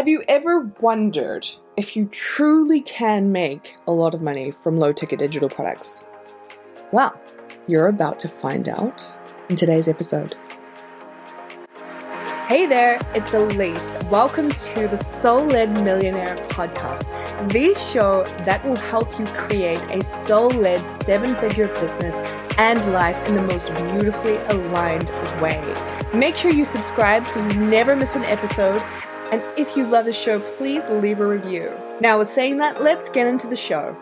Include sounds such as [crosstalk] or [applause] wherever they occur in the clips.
Have you ever wondered if you truly can make a lot of money from low ticket digital products? Well, you're about to find out in today's episode. Hey there, it's Elise. Welcome to the Soul Led Millionaire podcast, the show that will help you create a soul led seven figure business and life in the most beautifully aligned way. Make sure you subscribe so you never miss an episode and if you love the show, please leave a review. Now, with saying that, let's get into the show.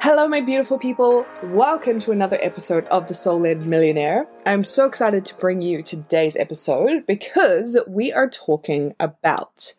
Hello, my beautiful people. Welcome to another episode of The Soul Led Millionaire. I'm so excited to bring you today's episode because we are talking about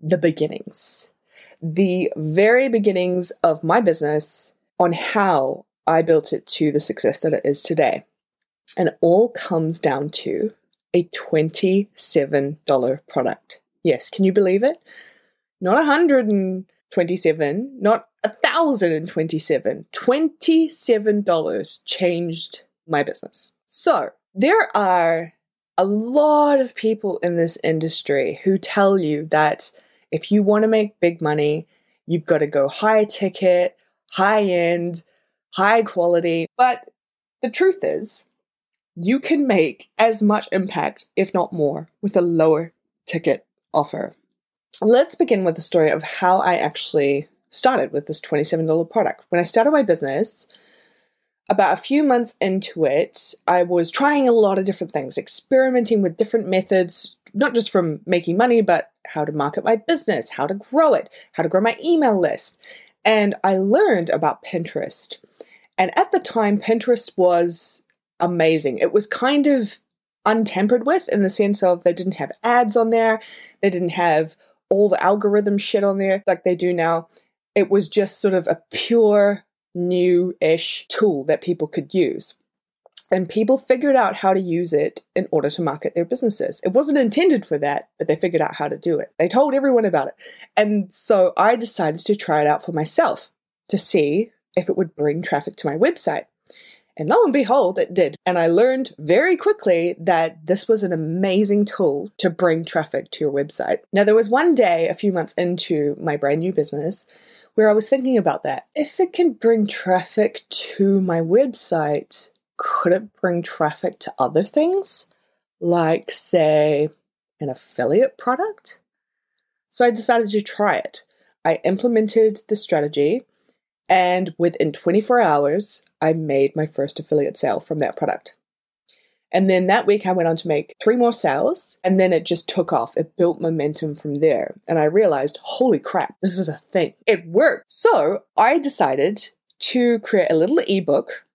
the beginnings, the very beginnings of my business on how I built it to the success that it is today. And it all comes down to a $27 product. Yes, can you believe it? Not 127, not 1027, $27 changed my business. So, there are a lot of people in this industry who tell you that if you want to make big money, you've got to go high ticket, high end, high quality. But the truth is, you can make as much impact, if not more, with a lower ticket offer. Let's begin with the story of how I actually started with this $27 product. When I started my business, about a few months into it, I was trying a lot of different things, experimenting with different methods, not just from making money, but how to market my business, how to grow it, how to grow my email list. And I learned about Pinterest. And at the time, Pinterest was amazing. It was kind of untempered with in the sense of they didn't have ads on there, they didn't have all the algorithm shit on there like they do now. It was just sort of a pure new ish tool that people could use. And people figured out how to use it in order to market their businesses. It wasn't intended for that, but they figured out how to do it. They told everyone about it. And so I decided to try it out for myself to see if it would bring traffic to my website. And lo and behold, it did. And I learned very quickly that this was an amazing tool to bring traffic to your website. Now, there was one day a few months into my brand new business where I was thinking about that. If it can bring traffic to my website, could it bring traffic to other things? Like, say, an affiliate product? So I decided to try it. I implemented the strategy and within 24 hours, I made my first affiliate sale from that product. And then that week, I went on to make three more sales, and then it just took off. It built momentum from there. And I realized, holy crap, this is a thing. It worked. So I decided to create a little ebook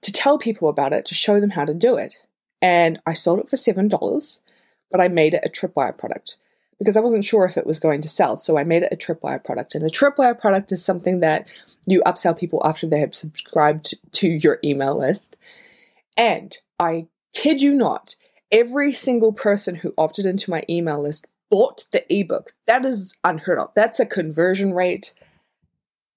to tell people about it, to show them how to do it. And I sold it for $7, but I made it a tripwire product because I wasn't sure if it was going to sell. So I made it a tripwire product. And a tripwire product is something that you upsell people after they have subscribed to your email list. And I kid you not, every single person who opted into my email list bought the ebook. That is unheard of. That's a conversion rate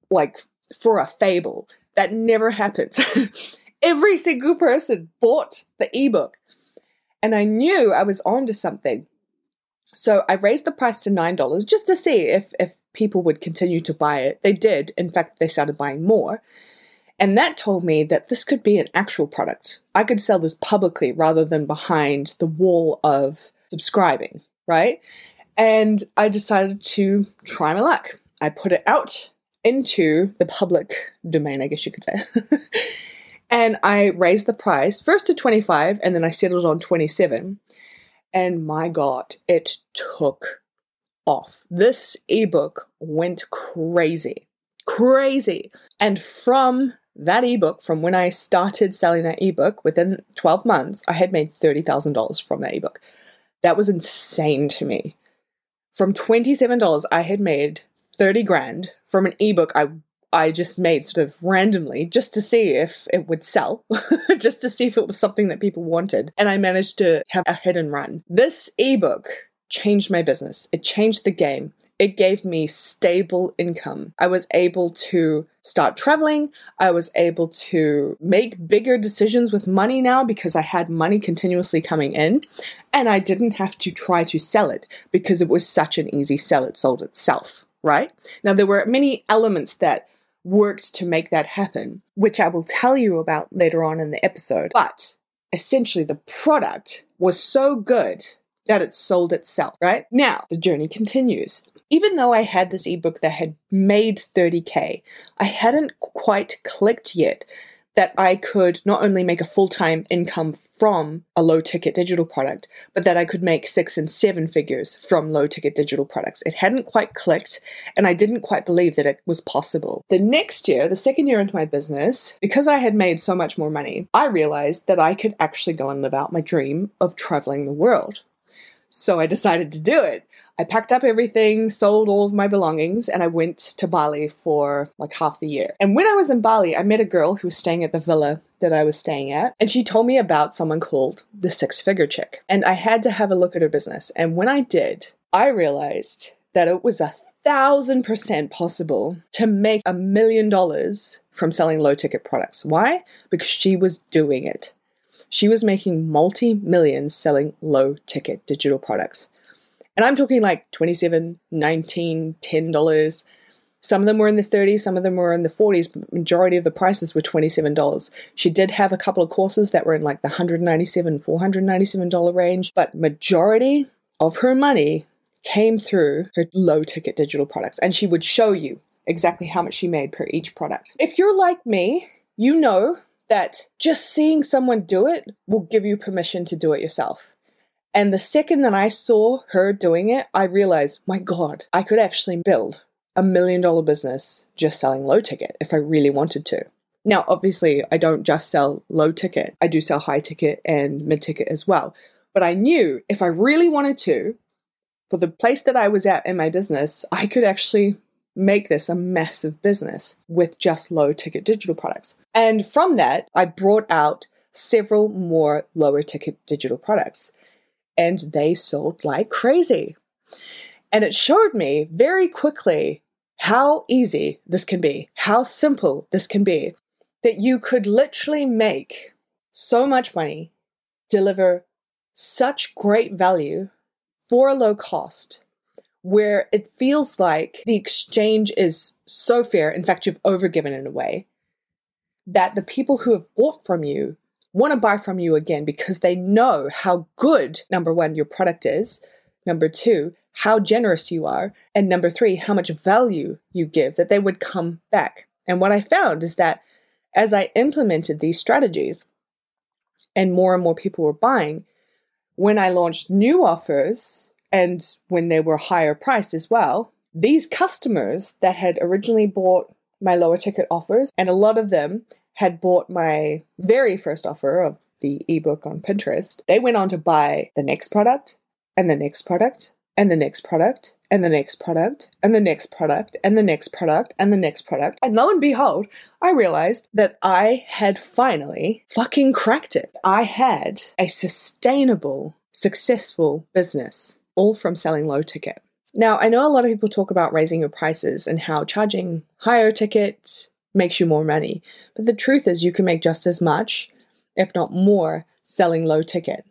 like for a fable. That never happens. [laughs] every single person bought the ebook. And I knew I was onto something so I raised the price to $9 just to see if, if people would continue to buy it. They did. In fact, they started buying more. And that told me that this could be an actual product. I could sell this publicly rather than behind the wall of subscribing, right? And I decided to try my luck. I put it out into the public domain, I guess you could say. [laughs] and I raised the price first to 25 and then I settled on 27. And my God, it took off. This ebook went crazy, crazy. And from that ebook, from when I started selling that ebook, within 12 months, I had made $30,000 from that ebook. That was insane to me. From $27, I had made 30 grand from an ebook I I just made sort of randomly just to see if it would sell, [laughs] just to see if it was something that people wanted. And I managed to have a hit and run. This ebook changed my business. It changed the game. It gave me stable income. I was able to start traveling. I was able to make bigger decisions with money now because I had money continuously coming in. And I didn't have to try to sell it because it was such an easy sell. It sold itself, right? Now, there were many elements that worked to make that happen, which I will tell you about later on in the episode. But essentially, the product was so good that it sold itself, right? Now, the journey continues. Even though I had this ebook that had made 30K, I hadn't quite clicked yet that I could not only make a full time income from a low ticket digital product, but that I could make six and seven figures from low ticket digital products. It hadn't quite clicked, and I didn't quite believe that it was possible. The next year, the second year into my business, because I had made so much more money, I realized that I could actually go and live out my dream of traveling the world. So I decided to do it. I packed up everything, sold all of my belongings, and I went to Bali for like half the year. And when I was in Bali, I met a girl who was staying at the villa that I was staying at, and she told me about someone called the Six Figure Chick. And I had to have a look at her business. And when I did, I realized that it was a thousand percent possible to make a million dollars from selling low ticket products. Why? Because she was doing it. She was making multi millions selling low ticket digital products. And I'm talking like 27, 19, 10 dollars. Some of them were in the 30s, some of them were in the 40s, but majority of the prices were $27. She did have a couple of courses that were in like the 197, $497 range, but majority of her money came through her low ticket digital products. And she would show you exactly how much she made per each product. If you're like me, you know that just seeing someone do it will give you permission to do it yourself. And the second that I saw her doing it, I realized, my God, I could actually build a million dollar business just selling low ticket if I really wanted to. Now, obviously, I don't just sell low ticket, I do sell high ticket and mid ticket as well. But I knew if I really wanted to, for the place that I was at in my business, I could actually make this a massive business with just low ticket digital products. And from that, I brought out several more lower ticket digital products and they sold like crazy. And it showed me very quickly how easy this can be, how simple this can be, that you could literally make so much money, deliver such great value for a low cost, where it feels like the exchange is so fair. In fact, you've overgiven in a way that the people who have bought from you want to buy from you again because they know how good, number one, your product is, number two, how generous you are, and number three, how much value you give, that they would come back. And what I found is that as I implemented these strategies and more and more people were buying, when I launched new offers and when they were higher priced as well, these customers that had originally bought my lower ticket offers, and a lot of them had bought my very first offer of the ebook on Pinterest, they went on to buy the next product and the next product and the next product and the next product and the next product and the next product and the next product. And lo and behold, I realized that I had finally fucking cracked it. I had a sustainable, successful business, all from selling low ticket. Now, I know a lot of people talk about raising your prices and how charging higher ticket makes you more money. But the truth is, you can make just as much, if not more, selling low ticket.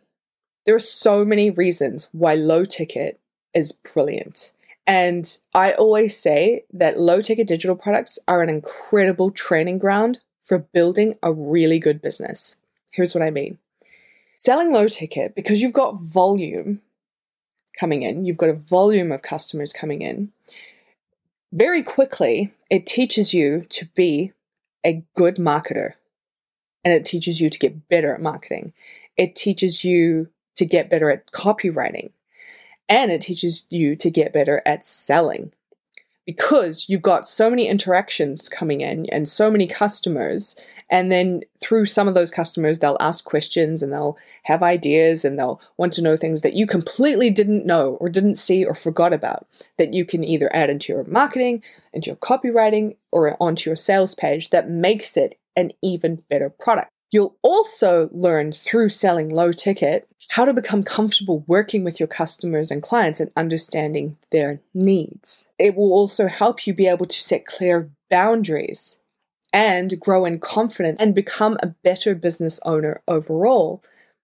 There are so many reasons why low ticket is brilliant. And I always say that low ticket digital products are an incredible training ground for building a really good business. Here's what I mean selling low ticket, because you've got volume coming in, you've got a volume of customers coming in, very quickly, it teaches you to be a good marketer and it teaches you to get better at marketing. It teaches you to get better at copywriting and it teaches you to get better at selling because you've got so many interactions coming in and so many customers and then through some of those customers they'll ask questions and they'll have ideas and they'll want to know things that you completely didn't know or didn't see or forgot about that you can either add into your marketing into your copywriting or onto your sales page that makes it an even better product You'll also learn through selling low ticket how to become comfortable working with your customers and clients and understanding their needs. It will also help you be able to set clear boundaries and grow in confidence and become a better business owner overall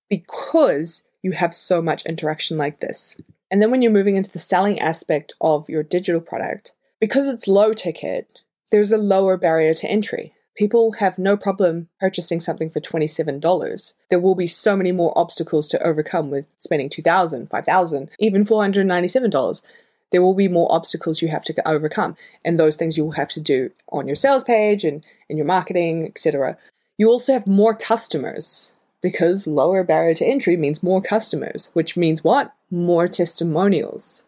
because you have so much interaction like this. And then when you're moving into the selling aspect of your digital product, because it's low ticket, there's a lower barrier to entry. People have no problem purchasing something for $27. There will be so many more obstacles to overcome with spending $2,000, $5,000, even $497. There will be more obstacles you have to overcome, and those things you will have to do on your sales page and in your marketing, etc. You also have more customers because lower barrier to entry means more customers, which means what? More testimonials.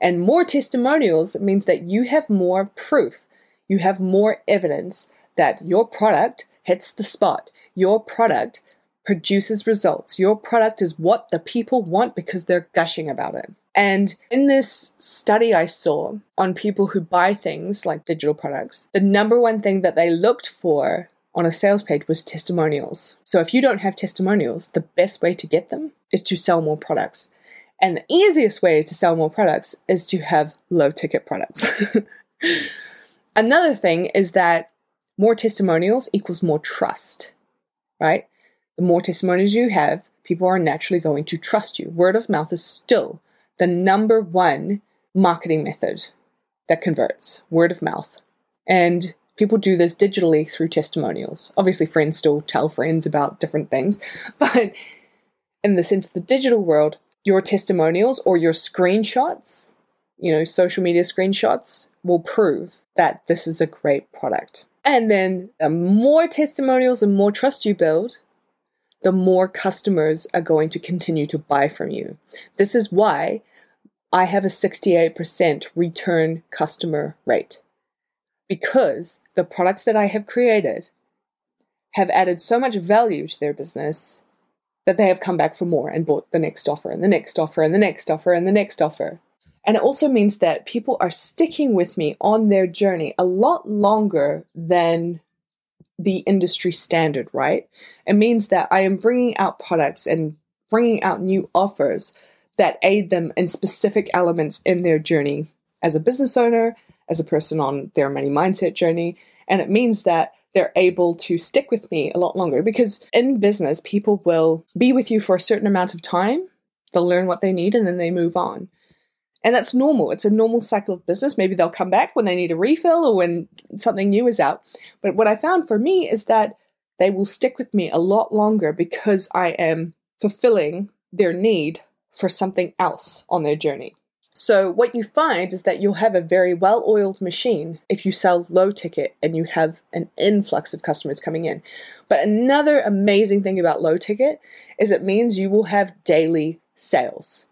And more testimonials means that you have more proof, you have more evidence that your product hits the spot. Your product produces results. Your product is what the people want because they're gushing about it. And in this study I saw on people who buy things like digital products, the number one thing that they looked for on a sales page was testimonials. So if you don't have testimonials, the best way to get them is to sell more products. And the easiest way to sell more products is to have low ticket products. [laughs] Another thing is that more testimonials equals more trust, right? The more testimonials you have, people are naturally going to trust you. Word of mouth is still the number one marketing method that converts word of mouth. And people do this digitally through testimonials. Obviously, friends still tell friends about different things, [laughs] but in the sense of the digital world, your testimonials or your screenshots, you know, social media screenshots will prove that this is a great product. And then the more testimonials and more trust you build, the more customers are going to continue to buy from you. This is why I have a 68% return customer rate. Because the products that I have created have added so much value to their business that they have come back for more and bought the next offer and the next offer and the next offer and the next offer. And it also means that people are sticking with me on their journey a lot longer than the industry standard, right? It means that I am bringing out products and bringing out new offers that aid them in specific elements in their journey as a business owner, as a person on their money mindset journey. And it means that they're able to stick with me a lot longer because in business, people will be with you for a certain amount of time. They'll learn what they need and then they move on. And that's normal. It's a normal cycle of business. Maybe they'll come back when they need a refill or when something new is out. But what I found for me is that they will stick with me a lot longer because I am fulfilling their need for something else on their journey. So, what you find is that you'll have a very well oiled machine if you sell low ticket and you have an influx of customers coming in. But another amazing thing about low ticket is it means you will have daily sales,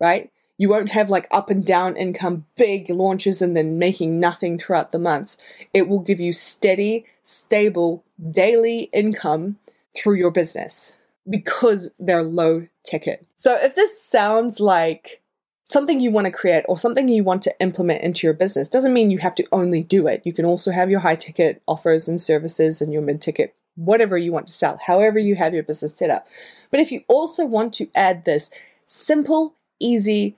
right? You won't have like up and down income, big launches, and then making nothing throughout the months. It will give you steady, stable, daily income through your business because they're low ticket. So if this sounds like something you want to create or something you want to implement into your business, doesn't mean you have to only do it. You can also have your high ticket offers and services and your mid ticket whatever you want to sell, however you have your business set up. But if you also want to add this simple, easy,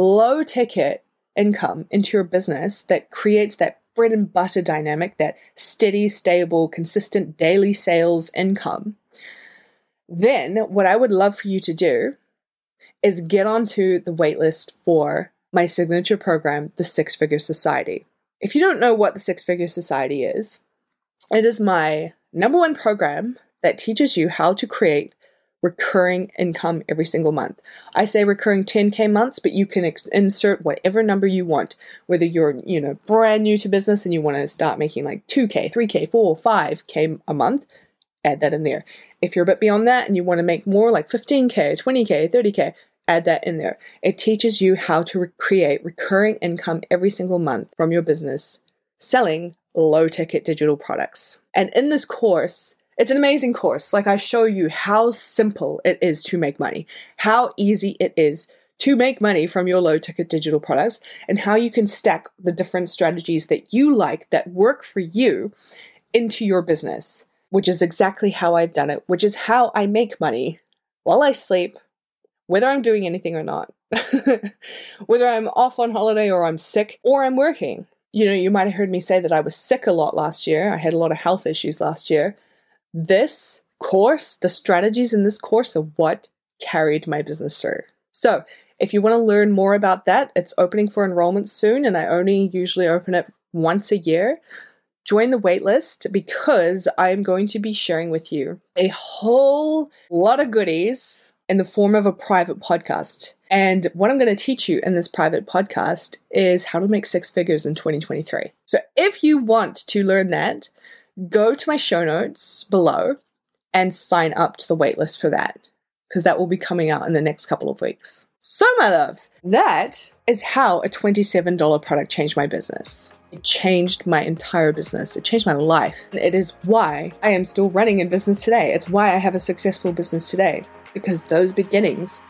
low ticket income into your business that creates that bread and butter dynamic, that steady, stable, consistent daily sales income, then what I would love for you to do is get onto the waitlist for my signature program, the Six Figure Society. If you don't know what the Six Figure Society is, it is my number one program that teaches you how to create recurring income every single month. I say recurring 10k months, but you can ex- insert whatever number you want. Whether you're, you know, brand new to business and you want to start making like 2k, 3k, 4, 5k a month, add that in there. If you're a bit beyond that and you want to make more like 15k, 20k, 30k, add that in there. It teaches you how to re- create recurring income every single month from your business selling low ticket digital products. And in this course, it's an amazing course. Like, I show you how simple it is to make money, how easy it is to make money from your low ticket digital products, and how you can stack the different strategies that you like that work for you into your business. which is exactly how I've done it, which is how I make money while I sleep, whether I'm doing anything or not, [laughs] whether I'm off on holiday or I'm sick or I'm working. You know, you might have heard me say that I was sick a lot last year. I had a lot of health issues last year. This course, the strategies in this course are what carried my business through. So, if you want to learn more about that, it's opening for enrollment soon, and I only usually open it once a year. Join the waitlist because I'm going to be sharing with you a whole lot of goodies in the form of a private podcast. And what I'm going to teach you in this private podcast is how to make six figures in 2023. So if you want to learn that, go to my show notes below and sign up to the waitlist for that because that will be coming out in the next couple of weeks. So, my love, that is how a $27 product changed my business. It changed my entire business. It changed my life. It is why I am still running in business today. It's why I have a successful business today because those beginnings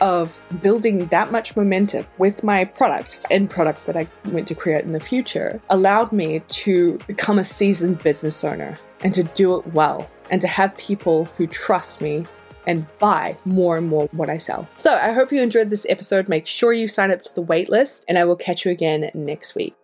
of building that much momentum with my product and products that I went to create in the future allowed me to become a seasoned business owner and to do it well and to have people who trust me and buy more and more what I sell. So I hope you enjoyed this episode. Make sure you sign up to the waitlist, and I will catch you again next week.